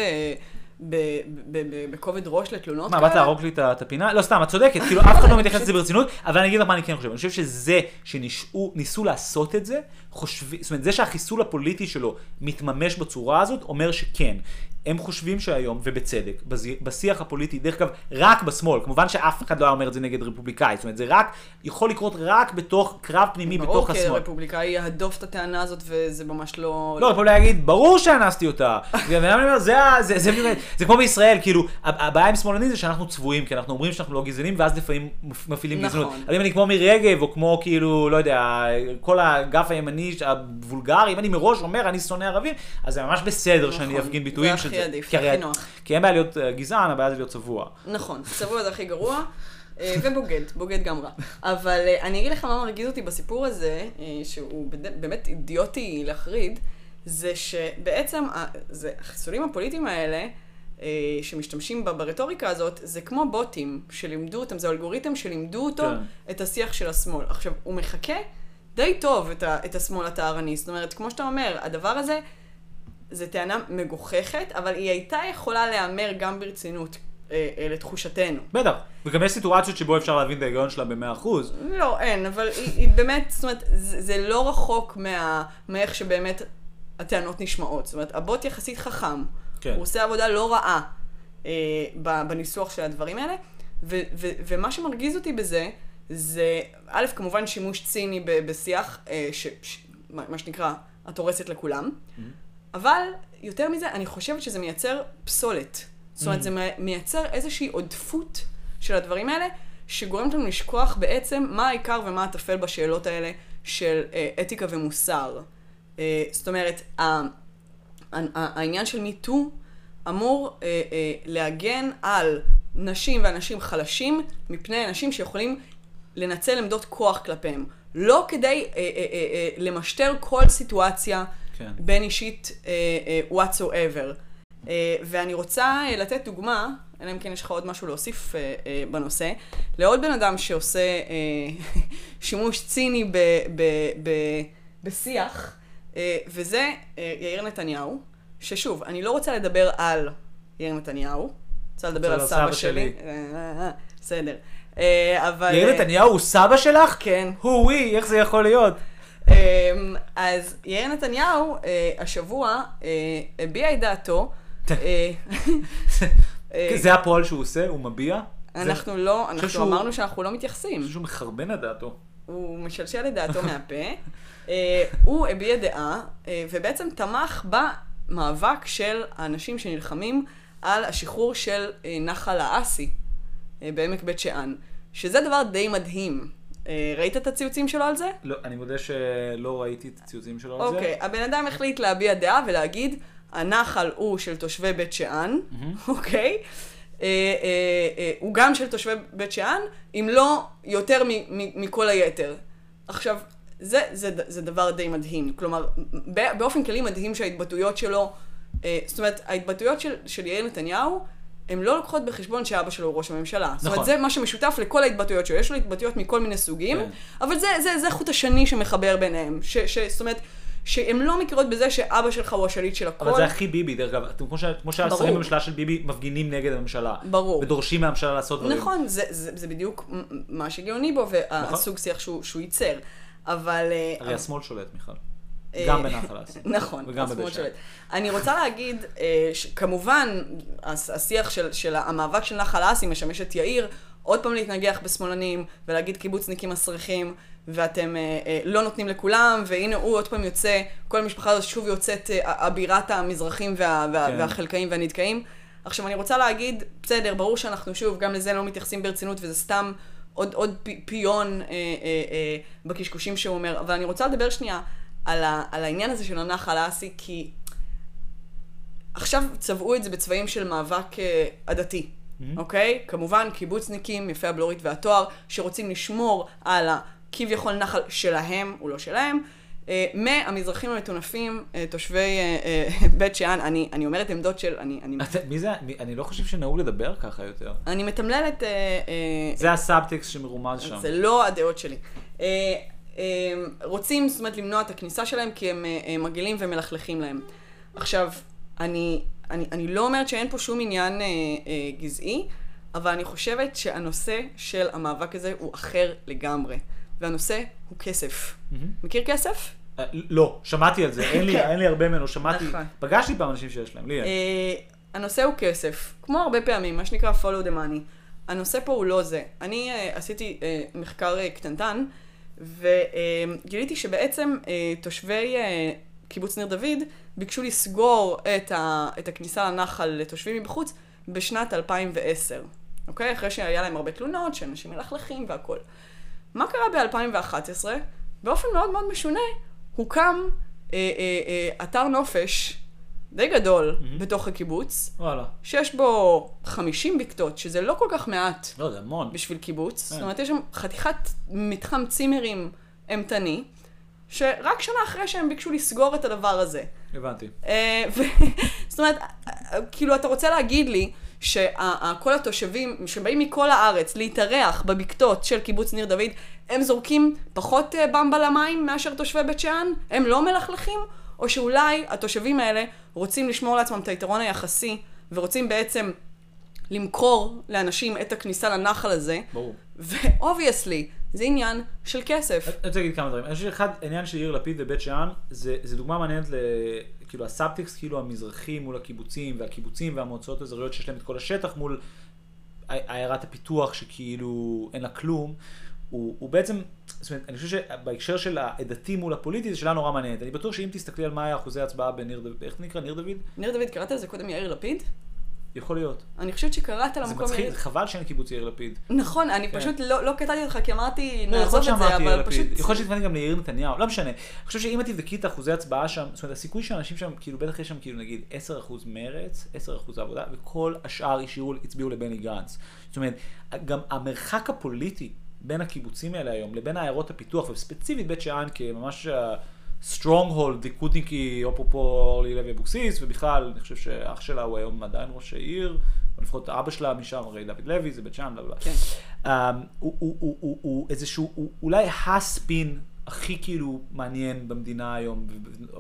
בכובד ראש לתלונות מה, באת להרוג לי את הפינה? לא, סתם, את צודקת, כאילו אף אחד לא מתייחס לזה ברצינות, אבל אני אגיד לך מה אני כן חושב, אני חושב שזה שניסו לעשות את זה, זאת אומרת, זה שהחיסול הפוליטי שלו מתממש בצורה הזאת, אומר שכן. הם חושבים שהיום, ובצדק, בשיח הפוליטי, דרך אגב, רק בשמאל, כמובן שאף אחד לא היה אומר את זה נגד רפובליקאי, זאת אומרת, זה רק, יכול לקרות רק בתוך קרב פנימי ברור, בתוך כי השמאל. רפובליקאי יהדוף את הטענה הזאת, וזה ממש לא... לא, יכול להגיד, ברור שאנסתי אותה. [laughs] זה, ה- זה, זה, זה, זה כמו בישראל, כאילו, הבעיה עם שמאלנים זה שאנחנו צבועים, כי אנחנו אומרים שאנחנו לא גזענים, ואז לפעמים מפ- מפעילים נכון. גזענות. אבל אם אני כמו מירי רגב, או כמו כאילו, לא יודע, כל האגף הימני הוולגרי, אם אני מראש אומר, אני שונא ערבים, אז זה ממש בסדר שאני נכון. אפגין ביטויים של הכי. עדיף, כי הכי נוח. כי אין בעיה להיות אה, גזען, הבעיה זה להיות צבוע. נכון, צבוע זה הכי גרוע, אה, ובוגד, בוגד גם רע. אבל אה, אני אגיד לך מה מרגיז אותי בסיפור הזה, שהוא באמת אידיוטי להחריד, זה שבעצם זה- החיסולים הפוליטיים האלה, שמשתמשים ב- ברטוריקה הזאת, זה כמו בוטים שלימדו אותם, זה אלגוריתם שלימדו אותו כן. את השיח של השמאל. עכשיו, הוא מחקה די טוב את, ה- את השמאל הטהרני. זאת אומרת, כמו שאתה אומר, הדבר הזה... זו טענה מגוחכת, אבל היא הייתה יכולה להיאמר גם ברצינות, אה, אה, לתחושתנו. בטח. וגם יש סיטואציות שבו אפשר להבין את ההיגיון שלה במאה אחוז. לא, אין, אבל היא, היא באמת, זאת אומרת, זה, זה לא רחוק מה, מאיך שבאמת הטענות נשמעות. זאת אומרת, הבוט יחסית חכם. כן. הוא עושה עבודה לא רעה אה, ב- בניסוח של הדברים האלה, ו, ו, ומה שמרגיז אותי בזה, זה, א', כמובן שימוש ציני ב- בשיח, אה, ש, ש, מה מה שנקרא, את הורסת לכולם, אבל יותר מזה, אני חושבת שזה מייצר פסולת. זאת אומרת, זה מי- מייצר איזושהי עודפות של הדברים האלה, שגורמת לנו לשכוח בעצם מה העיקר ומה הטפל בשאלות האלה של אה, אתיקה ומוסר. אה, זאת אומרת, ה- ה- ה- העניין של מיטו אמור אה, אה, להגן על נשים ואנשים חלשים מפני אנשים שיכולים לנצל עמדות כוח כלפיהם. לא כדי אה, אה, אה, אה, למשטר כל סיטואציה כן. בין אישית אה, אה, whatsoever. אה, ואני רוצה אה, לתת דוגמה, אלא אם כן יש לך עוד משהו להוסיף אה, אה, בנושא, לעוד בן אדם שעושה אה, [laughs] שימוש ציני ב, ב, ב, בשיח, אה, וזה אה, יאיר נתניהו, ששוב, אני לא רוצה לדבר על יאיר נתניהו, רוצה לדבר על סבא שלי. אה, אה, אה, בסדר. אה, אבל... יאיר נתניהו הוא סבא שלך? כן. הוא ווי, איך זה יכול להיות? אמ, אז יאיר נתניהו אה, השבוע אה, הביע את דעתו. [laughs] אה, זה הפועל שהוא עושה? הוא מביע? אנחנו לא, אנחנו אמרנו שאנחנו לא אני מתייחסים. חושב שהוא מחרבן את דעתו. הוא משלשל את דעתו [laughs] מהפה. הוא הביע דעה, ובעצם תמך במאבק של האנשים שנלחמים על השחרור של נחל האסי בעמק בית שאן, שזה דבר די מדהים. אה, ראית את הציוצים שלו על זה? לא, אני מודה שלא ראיתי את הציוצים שלו על זה. אוקיי, הבן אדם החליט להביע דעה ולהגיד, הנחל הוא של תושבי בית שאן, אוקיי? אה, אה, הוא גם של תושבי בית שאן, אם לא יותר מ- מ- מכל היתר. עכשיו, זה, זה, זה דבר די מדהים. כלומר, באופן כללי מדהים שההתבטאויות שלו, זאת אומרת, ההתבטאויות של, של יאיר נתניהו, הן לא לוקחות בחשבון שאבא שלו הוא ראש הממשלה. זאת נכון. אומרת, זה מה שמשותף לכל ההתבטאויות שלו. יש לו התבטאויות מכל מיני סוגים, כן. אבל זה, זה, זה חוט השני שמחבר ביניהם. ש, ש, זאת אומרת, שהן לא מכירות בזה שאבא שלך הוא השליט של הכל. אבל זה הכי ביבי, דרך אגב. כמו ש- כמו שהשרים. בממשלה של ביבי מפגינים נגד הממשלה. ברור. ודורשים מהממשלה לעשות דברים. נכון, זה, זה, זה בדיוק מה שגאוני בו, והסוג שיח שהוא, שהוא ייצר. אבל... אה, הרי השמאל שולט, מיכל. אה, גם בנחל האסי. [laughs] נכון, וגם. שולט. אני רוצה להגיד, אה, כמובן, השיח של, של המאבק של נחל האסי משמש את יאיר עוד פעם להתנגח בשמאלנים, ולהגיד קיבוצניקים מסריחים, ואתם אה, אה, לא נותנים לכולם, והנה הוא עוד פעם יוצא, כל המשפחה הזאת שוב יוצאת אה, אבירת המזרחים וה, וה, כן. והחלקאים והנדכאים. עכשיו, אני רוצה להגיד, בסדר, ברור שאנחנו שוב, גם לזה לא מתייחסים ברצינות, וזה סתם עוד, עוד פי, פיון אה, אה, אה, בקשקושים שהוא אומר, אבל אני רוצה לדבר שנייה על, ה, על העניין הזה של הנחל האסי, כי עכשיו צבעו את זה בצבעים של מאבק אה, עדתי, אוקיי? כמובן, קיבוצניקים, יפי הבלורית והתואר, שרוצים לשמור על הכביכול נחל שלהם, הוא לא שלהם. אה, מהמזרחים המטונפים, אה, תושבי אה, אה, [laughs] בית שאן, אני, אני אומרת עמדות של, אני, אני, אתה- מי זה? מי- אני לא חושב שנהוג לדבר ככה יותר. אני מתמללת אה, אה, זה הסאבטקסט שמרומז שם. זה לא הדעות שלי. אה, רוצים, זאת אומרת, למנוע את הכניסה שלהם כי הם אה, אה, מגעילים ומלכלכים להם. עכשיו, אני, אני, אני לא אומרת שאין פה שום עניין אה, אה, גזעי, אבל אני חושבת שהנושא של המאבק הזה הוא אחר לגמרי. והנושא הוא כסף. מכיר כסף? אה, לא, שמעתי על זה, אין לי- כן. אין לי הרבה ממנו, שמעתי, נכון. פגשתי פעם אנשים שיש להם, לי אין. אה, הנושא הוא כסף. כמו הרבה פעמים, מה שנקרא follow the money. הנושא פה הוא לא זה. אני uh, עשיתי מחקר uh, קטנטן, וגיליתי שבעצם uh, תושבי uh, קיבוץ ניר דוד ביקשו לסגור את, ה, את הכניסה לנחל לתושבים מבחוץ בשנת 2010. אוקיי? אחרי שהיה להם הרבה תלונות, שאנשים מלכלכים והכול. מה קרה ב-2011? באופן מאוד מאוד משונה, הוקם אה, אה, אה, אתר נופש די גדול mm-hmm. בתוך הקיבוץ, וואלה. שיש בו 50 בקתות, שזה לא כל כך מעט לא, זה המון. בשביל קיבוץ. כן. זאת אומרת, יש שם חתיכת מתחם צימרים אימתני, שרק שנה אחרי שהם ביקשו לסגור את הדבר הזה. הבנתי. אה, ו- [laughs] זאת אומרת, כאילו, אתה רוצה להגיד לי שכל התושבים שבאים מכל הארץ להתארח בבקתות של קיבוץ ניר דוד, הם זורקים פחות אה, במבה למים מאשר תושבי בית שאן? הם לא מלכלכים? או שאולי התושבים האלה רוצים לשמור לעצמם את היתרון היחסי, ורוצים בעצם למכור לאנשים את הכניסה לנחל הזה, ברור. ו-obviously, זה עניין של כסף. אני רוצה להגיד כמה דברים. אני חושב שאחד, העניין של יאיר לפיד ובית שאן, זה, זה דוגמה מעניינת ל... כאילו הסאבטקסט, כאילו המזרחי מול הקיבוצים, והקיבוצים והמועצות האזוריות שיש להם את כל השטח מול עיירת הפיתוח שכאילו אין לה כלום. הוא, הוא בעצם, זאת אומרת, אני חושב שבהקשר של העדתי מול הפוליטי, זו שאלה נורא מעניינת. אני בטוח שאם תסתכלי על מה היה אחוזי ההצבעה בניר דוד, איך זה נקרא? ניר דוד? ניר דוד, קראת לזה קודם יאיר לפיד? יכול להיות. אני חושבת שקראת זה למקום מצחיק, יאיר... זה חבל שאין קיבוץ יאיר לפיד. נכון, אני כן. פשוט לא, לא קטעתי אותך כי אמרתי, לא, נעזוב להיות את זה, אבל פשוט... יכול להיות שהתכוונתי גם ליאיר נתניהו, לא משנה. אני חושב שאם את תבדקי את אחוזי ההצבעה שם, זאת אומרת, הסיכוי שאנשים שם, כאילו בטח יש שם כאילו נגיד 10% מרץ, 10% עבודה, וכל השאר השאירו, הצביעו לבני גנץ. זאת אומרת, גם המרחק הפוליטי בין הקיבוצים האלה היום לבין עיירות הפיתוח, וספציפית בית שאן כממש stronghold, ליכודניקי, אפרופו אורלי לוי אבוקסיס, ובכלל, אני חושב שאח שלה הוא היום עדיין ראש העיר, או לפחות אבא שלה משם, הרי דוד לוי, זה בית שאן, בלה בלה. כן. Um, הוא, איזשהו, אולי הספין הכי כאילו מעניין במדינה היום,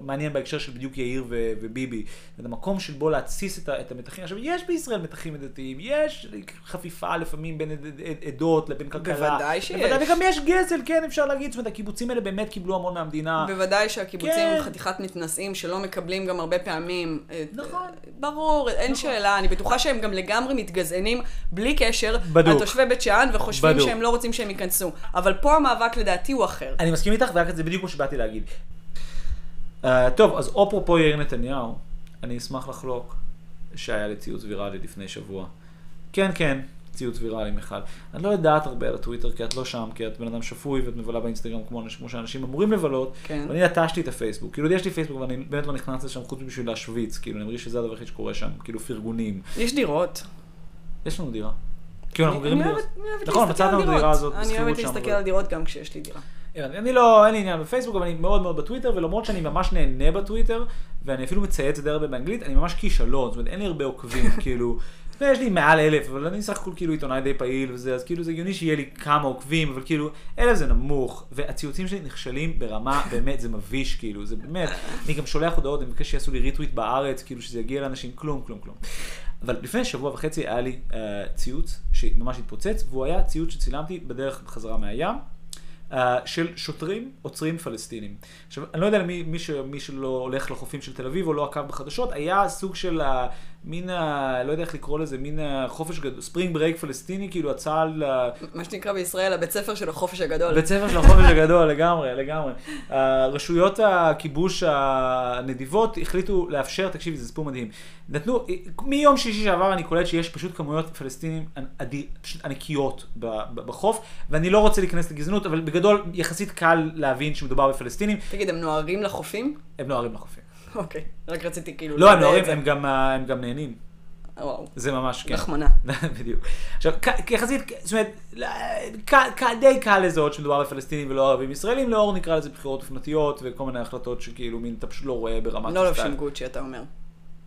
מעניין בהקשר של בדיוק יאיר ו- וביבי. את המקום של בו להתסיס את, ה- את המתחים. עכשיו, יש בישראל מתחים עדתיים, יש חפיפה לפעמים בין עד- עד- עדות לבין כלכלה. בוודאי שיש. בוודאי, וגם יש גזל, כן, אפשר להגיד. זאת אומרת, הקיבוצים האלה באמת קיבלו המון מהמדינה. בוודאי שהקיבוצים כן. הם חתיכת מתנשאים שלא מקבלים גם הרבה פעמים. את- נכון. ברור, אין שאלה, אני בטוחה שהם גם לגמרי מתגזענים, בלי קשר, בדוק. על תושבי בית שאן, וחושבים בדוק. שהם לא רוצים שהם ייכנסו. אבל פה המאבק לדעתי הוא אחר. אני מסכים איתך, ורק זה בדיוק מה שבאתי להגיד. Uh, טוב, אז אפרופו יאיר נתניהו, אני אשמח לחלוק שהיה לי ציוץ ויראלי לפני שבוע. כן, כן, ציוץ ויראלי, מיכל. אני לא יודעת הרבה על הטוויטר, כי את לא שם, כי את בן אדם שפוי ואת מבלה באינסטגרם כמו, כמו שאנשים אמורים לבלות. כן. ואני נטשתי את הפייסבוק. כאילו, יש לי פייסבוק, ואני באמת לא נכנס לשם חוץ בשביל להשוויץ. כאילו, אני מרגיש שזה הדבר היחיד שקורה שם. כאילו, פרגונים. יש דירות. יש לנו דירה. כאילו, אנחנו אני גרים בדירות. אוהבת אני אוהבת נכון, להסתכל על מצאנו את הדירה דירות. הזאת אני אוהבת להסתכל על דירות גם כשיש לי דירה. אני לא, אין לי עניין בפייסבוק, אבל אני מאוד מאוד בטוויטר, ולמרות שאני ממש נהנה בטוויטר, ואני אפילו מצייץ די הרבה באנגלית, אני ממש כישלון, זאת אומרת, אין לי הרבה עוקבים, [laughs] כאילו, יש לי מעל אלף, אבל אני סך הכל כאילו עיתונאי די פעיל וזה, אז כאילו זה הגיוני שיהיה לי כמה עוקבים, אבל כאילו, אלף זה נמוך, והציוצים שלי נכשלים ברמה, [laughs] באמת, זה מביש, כאילו, זה באמת, אני גם שולח הודעות, אני מבקש שיעשו לי ריטוויט בארץ, כאילו שזה יגיע לאנשים, כלום, כלום, כלום. אבל לפני שבוע וחצי היה לי אה, ציוץ שממש התפוצץ, והוא היה ציוץ שצילמתי בדרך בחזרה מהים. אה, של שוטרים עוצרים פלסטינים. עכשיו, אני לא יודע למי מי, ש, מי שלא הולך לחופים של תל אביב או לא עקב בחדשות, היה סוג של אה, מין, אה, לא יודע איך לקרוא לזה, מין אה, חופש גדול, spring break פלסטיני, כאילו הצה"ל, אה, מה שנקרא בישראל, הבית ספר של החופש הגדול. בית ספר של החופש הגדול, לגמרי, לגמרי. אה, רשויות הכיבוש הנדיבות החליטו לאפשר, תקשיבי, זה סיפור מדהים. נתנו, מיום שישי שעבר אני קולט שיש פשוט כמויות פלסטינים ענקיות בחוף, ואני לא רוצה להיכנס לגזענות, אבל בגדול יחסית קל להבין שמדובר בפלסטינים, תגיד, הם נוהרים לחופים? הם נוהרים לחופים. אוקיי, רק רציתי כאילו... לא, הם נוהרים. הם גם, אה, הם גם נהנים. וואו, זה ממש, כן. רחמנה. [laughs] בדיוק. עכשיו, יחסית, זאת אומרת, די קל לזהות שמדובר בפלסטינים ולא ערבים ישראלים, לאור נקרא לזה בחירות אופנתיות וכל מיני החלטות שכאילו מין אתה פשוט לא רואה ברמת... לא. לובשים גוצ'י, אתה אומר.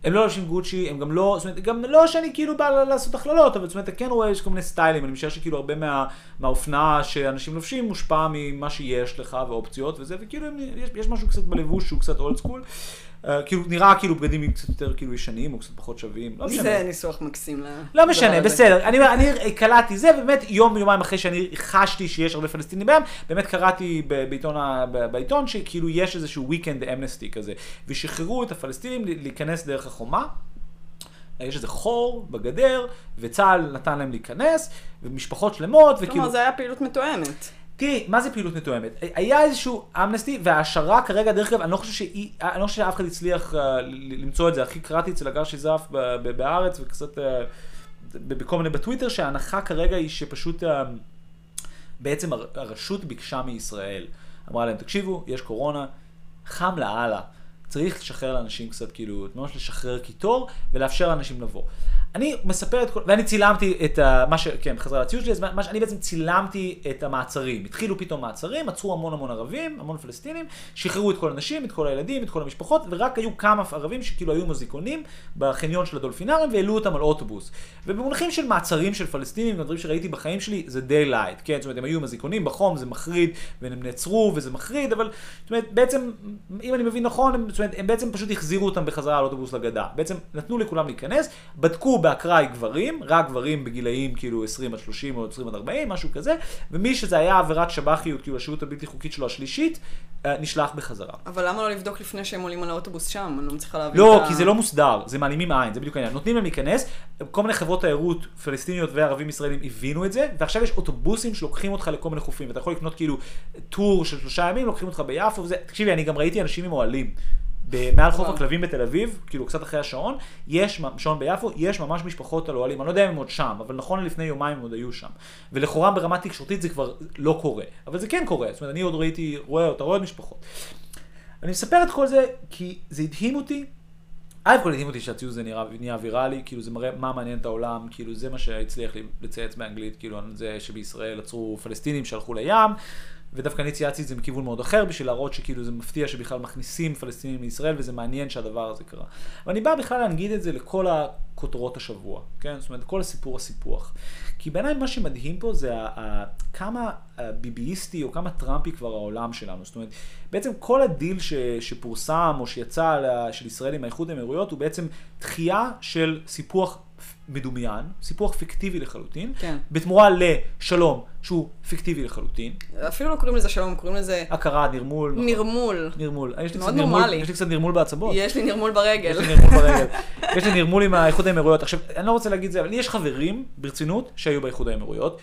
הם לא לובשים גוצ'י, הם גם לא, זאת אומרת, גם לא שאני כאילו בא לעשות הכללות, אבל זאת אומרת, אתה כן רואה, יש כל מיני סטיילים, אני משער שכאילו הרבה מה, מהאופנה שאנשים לובשים מושפע ממה שיש לך ואופציות וזה, וכאילו יש, יש משהו קצת בלבוש שהוא קצת אולד סקול. כאילו נראה כאילו בגדים קצת יותר כאילו ישנים או קצת פחות שווים, לא משנה. זה ניסוח מקסים ל... לא משנה. בסדר. אני אומר, אני קלטתי זה, ובאמת יום יומיים אחרי שאני חשתי שיש הרבה פלסטינים בים, באמת קראתי בעיתון, בעיתון שכאילו יש איזשהו weekend amnesty כזה, ושחררו את הפלסטינים להיכנס דרך החומה. יש איזה חור בגדר, וצה"ל נתן להם להיכנס, ומשפחות שלמות, וכאילו... כלומר, זה היה פעילות מתואמת. תראי, מה זה פעילות מתואמת? היה איזשהו אמנסטי, וההשערה כרגע, דרך אגב, אני לא חושב שהיא, אני לא חושב שאף אחד הצליח uh, למצוא את זה, הכי קראתי אצל הגר שיזף בארץ, וקצת uh, בכל מיני בטוויטר, שההנחה כרגע היא שפשוט בעצם הרשות ביקשה מישראל, אמרה להם, תקשיבו, יש קורונה, חם לאללה. צריך לשחרר לאנשים קצת, כאילו, ממש לשחרר קיטור ולאפשר לאנשים לבוא. אני מספר את כל, ואני צילמתי את ה, מה ש... כן, בחזרה לציוד שלי, אז מה שאני בעצם צילמתי את המעצרים. התחילו פתאום מעצרים, עצרו המון המון ערבים, המון פלסטינים, שחררו את כל הנשים, את כל הילדים, את כל המשפחות, ורק היו כמה ערבים שכאילו היו מוזיקונים בחניון של הדולפינרים והעלו אותם על אוטובוס. ובמונחים של מעצרים של פלסטינים, דברים שראיתי בחיים שלי, זה די light, כן? זאת אומרת, הם היו באזיקונים בחום, זה מחריד, והם נעצרו וזה מחריד, אבל, זאת אומרת, בעצם, אם אני מבין נכון, זאת אומרת, הם בעצם פשוט באקראי גברים, רק גברים בגילאים כאילו 20 עד 30 או 20 עד 40, משהו כזה, ומי שזה היה עבירת שב"חיות, כאילו השהות הבלתי חוקית שלו השלישית, אה, נשלח בחזרה. אבל למה לא לבדוק לפני שהם עולים על האוטובוס שם? אני לא מצליחה להבין לא, את ה... כי זה לא מוסדר, זה מעלימים עין, זה בדיוק העניין. נותנים להם להיכנס, כל מיני חברות תיירות פלסטיניות וערבים ישראלים הבינו את זה, ועכשיו יש אוטובוסים שלוקחים אותך לכל מיני חופים, ואתה יכול לקנות כאילו טור של שלושה ימים, לוקחים אותך ביפו וזה, תקשיבי, אני גם ראיתי אנשים עם אוהלים. מעל חוף הכלבים בתל אביב, כאילו קצת אחרי השעון, יש, שעון ביפו, יש ממש משפחות על אוהלים, אני לא יודע אם הם עוד שם, אבל נכון לפני יומיים הם עוד היו שם. ולכאורה ברמה תקשורתית זה כבר לא קורה, אבל זה כן קורה, זאת אומרת, אני עוד ראיתי, רואה, אתה רואה עוד משפחות. אני מספר את כל זה כי זה הדהים אותי, א' כל הדהים אותי שהציוד הזה נראה, נהיה ויראלי, כאילו זה מראה מה מעניין את העולם, כאילו זה מה שהצליח לי לצייץ באנגלית, כאילו זה שבישראל עצרו פלסטינים שהלכו לים. ודווקא אני צייצתי את זה מכיוון מאוד אחר, בשביל להראות שכאילו זה מפתיע שבכלל מכניסים פלסטינים לישראל, וזה מעניין שהדבר הזה קרה. ואני בא בכלל להנגיד את זה לכל הכותרות השבוע, כן? זאת אומרת, כל הסיפור הסיפוח. כי בעיניי מה שמדהים פה זה כמה ביביסטי או כמה טראמפי כבר העולם שלנו. זאת אומרת, בעצם כל הדיל ש, שפורסם או שיצא של ישראל עם האיחוד האמירויות הוא בעצם דחייה של סיפוח מדומיין, סיפוח פיקטיבי לחלוטין, כן. בתמורה לשלום שהוא פיקטיבי לחלוטין. אפילו לא קוראים לזה שלום, קוראים לזה... הכרה, נרמול. נכון. נרמול. נרמול. יש לי מאוד נרמול- נורמלי. יש לי קצת נרמול בעצבות. יש לי נרמול ברגל. יש לי נרמול ברגל. [laughs] יש לי נרמול עם האיחוד האמירויות. עכשיו, אני לא רוצה להגיד זה, אבל לי יש חברים, ברצינות, שהיו באיחוד האמירויות,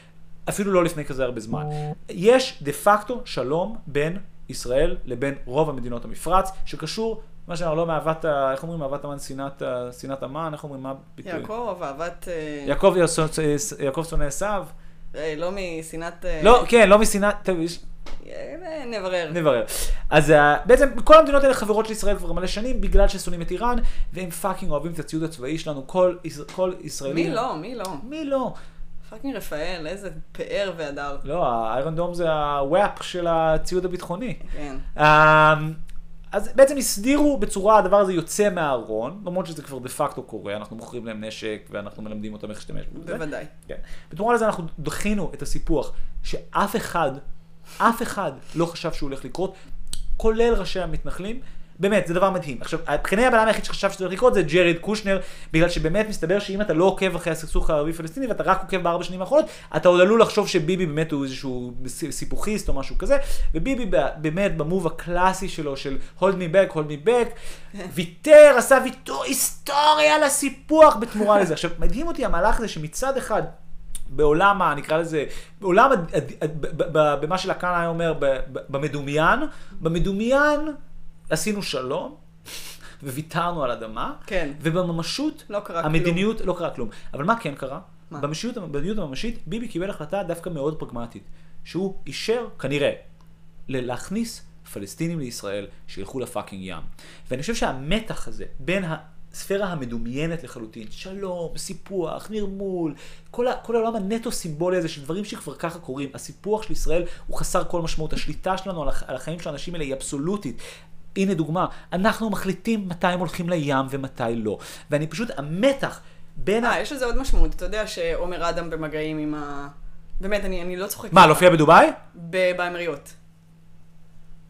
אפילו לא לפני כזה הרבה זמן. יש דה פקטו שלום בין ישראל לבין רוב המדינות המפרץ, שקשור, מה שאנחנו לא מאהבת, איך אומרים, אהבת המן, שנאת המן, איך אומרים, מה הביטוי? יעקב, אהבת... אה, יעקב יעקב שונא עשיו. אה, לא משנאת... אה, לא, כן, לא משנאת, אה, נברר. נברר. אז אה, בעצם כל המדינות האלה חברות של ישראל כבר מלא שנים בגלל ששונאים את איראן, והם fucking אוהבים את הציוד הצבאי שלנו, כל, כל ישראלי. מי לא? מי לא? מי לא? fucking רפאל, איזה פאר והדר. לא, ה Iron Dome זה ה WAP של הציוד הביטחוני. כן. אז בעצם הסדירו בצורה, הדבר הזה יוצא מהארון, למרות שזה כבר דה פקטו קורה, אנחנו מוכרים להם נשק ואנחנו מלמדים אותם איך להשתמש בזה. בוודאי. כן. בתמורה לזה אנחנו דחינו את הסיפוח שאף אחד, אף אחד לא חשב שהוא הולך לקרות, כולל ראשי המתנחלים. באמת, זה דבר מדהים. עכשיו, מבחינת הבן אדם היחיד שחשב שזה הולך לקרות זה ג'רד קושנר, בגלל שבאמת מסתבר שאם אתה לא עוקב אחרי הסכסוך הערבי-פלסטיני ואתה רק עוקב בארבע שנים האחרונות, אתה עוד עלול לחשוב שביבי באמת הוא איזשהו סיפוחיסט או משהו כזה, וביבי באמת במוב הקלאסי שלו של hold me back, hold me back, ויתר, עשה ויתור היסטורי על הסיפוח בתמורה לזה. עכשיו, מדהים אותי המהלך הזה שמצד אחד, בעולם, ה- נקרא לזה, בעולם, ב- במה שלקן היה אומר, במדומיין, במדומיין עשינו שלום, וויתרנו על אדמה, כן. ובממשות, לא קרה כלום. המדיניות, לא קרה כלום. אבל מה כן קרה? מה? במדיניות, במדיניות הממשית, ביבי קיבל החלטה דווקא מאוד פרגמטית, שהוא אישר, כנראה, להכניס פלסטינים לישראל שילכו לפאקינג ים. ואני חושב שהמתח הזה בין הספירה המדומיינת לחלוטין, שלום, סיפוח, נרמול, כל, ה, כל העולם הנטו סימבולי הזה של דברים שכבר ככה קורים, הסיפוח של ישראל הוא חסר כל משמעות, השליטה שלנו על החיים של האנשים האלה היא אבסולוטית. הנה דוגמה, אנחנו מחליטים מתי הם הולכים לים ומתי לא. ואני פשוט, המתח בין ה... אה, יש לזה עוד משמעות. אתה יודע שעומר אדם במגעים עם ה... באמת, אני, אני לא צוחקת. מה, להופיע בדובאי? ב- באמירויות.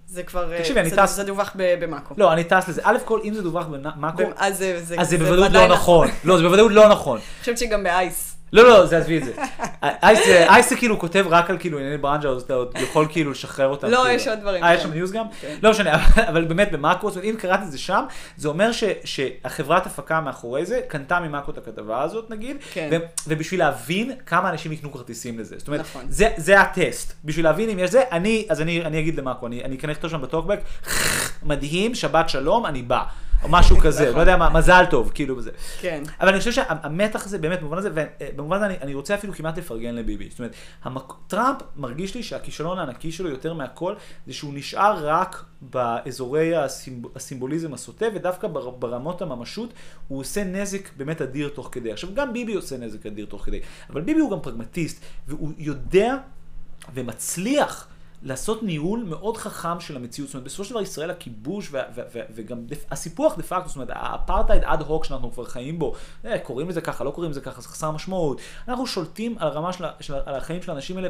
זה כבר... אה, תקשיבי, אני טס- זה דווח במאקו. לא, אני טס לזה. א' כל, אם זה דווח במאקו, אז זה, בוודאות לא נכון. לא, זה בוודאות לא נכון. אני חושבת שגם באייס. לא, לא, זה עזבי את זה. אייס זה- אייס זה כאילו כותב רק על כאילו ענייני ברנז'ה, אז אתה עוד יכול כאילו לשחרר אותם. לא, כאילו. יש עוד דברים, אה, יש כן. שם news גם? כן. לא משנה, אבל- באמת זאת אומרת, אם קראת את זה שם, זה אומר שהחברת הפקה מאחורי זה קנתה ממאקרו את הכתבה הזאת נגיד, כן. ובשביל להבין כמה אנשים יקנו כרטיסים לזה. זאת אומרת, נכון. זה- הטסט. בשביל להבין אם יש זה, אני, אז אני אגיד למאקרו, אני אכנס לכתוב שם בטוקבק, מדהים, שבת שלום, אני בא. או משהו כזה, לא יודע מה, מזל טוב, כאילו בזה. כן. אבל אני חושב שהמתח הזה באמת במובן הזה, ובמובן הזה אני, אני רוצה אפילו כמעט לפרגן לביבי. זאת אומרת, המק... טראמפ מרגיש לי שהכישלון הענקי שלו יותר מהכל, זה שהוא נשאר רק באזורי הסימב... הסימבוליזם הסוטה, ודווקא בר... ברמות הממשות, הוא עושה נזק באמת אדיר תוך כדי. עכשיו, גם ביבי עושה נזק אדיר תוך כדי, אבל ביבי הוא גם פרגמטיסט, והוא יודע ומצליח. לעשות ניהול מאוד חכם של המציאות. זאת אומרת, בסופו של דבר ישראל הכיבוש וה- וה- וה- וגם הסיפוח דה פקטו, זאת אומרת, האפרטהייד אד הוק שאנחנו כבר חיים בו, אה, קוראים לזה ככה, לא קוראים לזה ככה, זה חסר משמעות. אנחנו שולטים על הרמה של, של, על החיים של האנשים האלה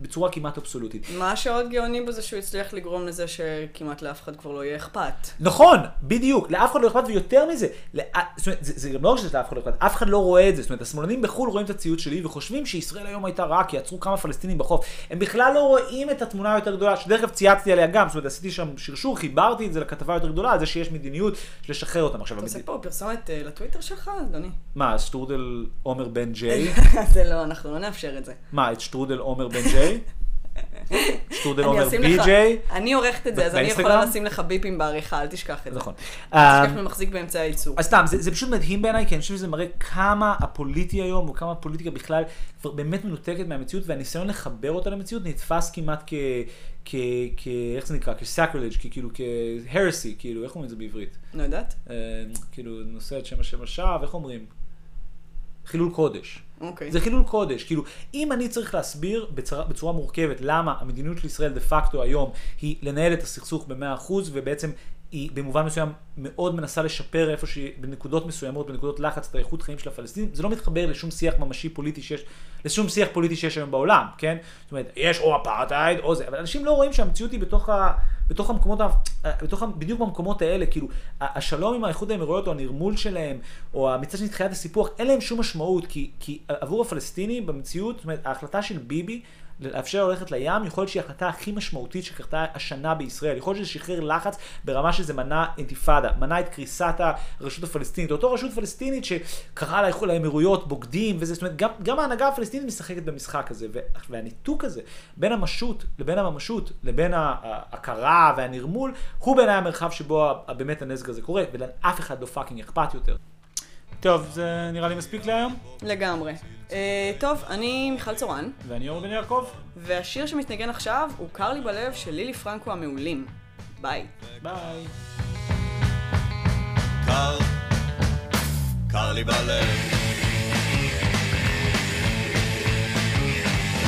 בצורה כמעט אבסולוטית. מה שעוד גאוני בזה שהוא הצליח לגרום לזה שכמעט לאף אחד כבר לא יהיה אכפת. נכון, בדיוק, לאף אחד לא אכפת, ויותר מזה, לא, זאת אומרת, זה, זה גם לא רק שזה לאף אחד לא אכפת, אף אחד לא רואה את זה, זאת אומרת, השמאלנים בחו"ל רואים את הציוץ שלי וחושבים שישראל היום הייתה רעה, כי עצרו כמה פלסטינים בחוף, הם בכלל לא רואים את התמונה היותר גדולה, שדרך אגב צייצתי עליה גם, זאת אומרת, עשיתי שם שרשור, חיברתי את זה לכתבה יותר גדולה, על זה שיש מדיניות לשחרר אותם עכשיו. אתה עושה. פה פרסומת אה, לטוויטר שלך, אדוני? מה, שטרודל עומר בן ג'יי? [laughs] זה לא, אנחנו לא נאפשר את זה. מה, את שטרודל עומר בן ג'יי? [laughs] שטרודל אני עומר אשים בי לך- ג'יי? אני עורכת את זה, אז אני? יכולה לשים לך ביפים בעריכה, אל תשכח את זה. נכון. אל תשכח מי מחזיק באמצעי הייצור. אז סתם, זה, פשוט מדהים בעיניי, כי אני חושב שזה מראה כמה הפוליטי היום, וכמה הפוליטיקה בכלל כבר באמת מנותקת מהמציאות, והניסיון לחבר אותה למציאות נתפס כמעט כ... כ... כ... איך זה נקרא? כסקרלג', כאילו כהרסי, כאילו, איך אומרים את זה בעברית? לא יודעת? אה, כאילו, נושא את שם השם השווא, איך אומרים? חילול קודש. אוקיי. זה חילול קודש. כאילו, אם אני צריך להסביר בצורה, בצורה מורכבת למה המדיניות של ישראל דה פקטו היום היא לנהל את הסכסוך ב-100% ובעצם היא במובן מסוים מאוד מנסה לשפר איפה שהיא, בנקודות מסוימות, בנקודות לחץ, את האיכות חיים של הפלסטינים, זה לא מתחבר לשום שיח ממשי פוליטי שיש, לשום שיח פוליטי שיש היום בעולם, כן? זאת אומרת, יש או אפרטהייד או זה, אבל אנשים לא רואים שהמציאות היא בתוך ה... בתוך המקומות, ה- בתוך, בדיוק במקומות האלה, כאילו, השלום עם האיחוד האמירויות או הנרמול שלהם, או מצד שני תחילת הסיפוח, אין להם שום משמעות, כי, כי עבור הפלסטינים במציאות, זאת אומרת, ההחלטה של ביבי לאפשר ללכת לים, יכול להיות שהיא ההחלטה הכי משמעותית שקרתה השנה בישראל. יכול להיות שזה שחרר לחץ ברמה שזה מנע אינתיפאדה, מנע את קריסת הרשות הפלסטינית. אותו רשות פלסטינית שקראה לאיחוד האמירויות בוגדים וזה, זאת אומרת, גם, גם ההנהגה הפלסטינית משחקת במשחק הזה. והניתוק הזה בין המשות לבין הממשות, לבין ההכרה והנרמול, הוא בעיניי המרחב שבו באמת הנזק הזה קורה, ולאף אחד לא fucking אכפת יותר. טוב, זה נראה לי מספיק להיום, לגמרי. אה, טוב, אני מיכל צורן, ואני אור בן יעקב. והשיר שמתנגן עכשיו הוא "קר לי בלב" של לילי פרנקו המעולים. ביי. ביי. קר, קר לי בלב.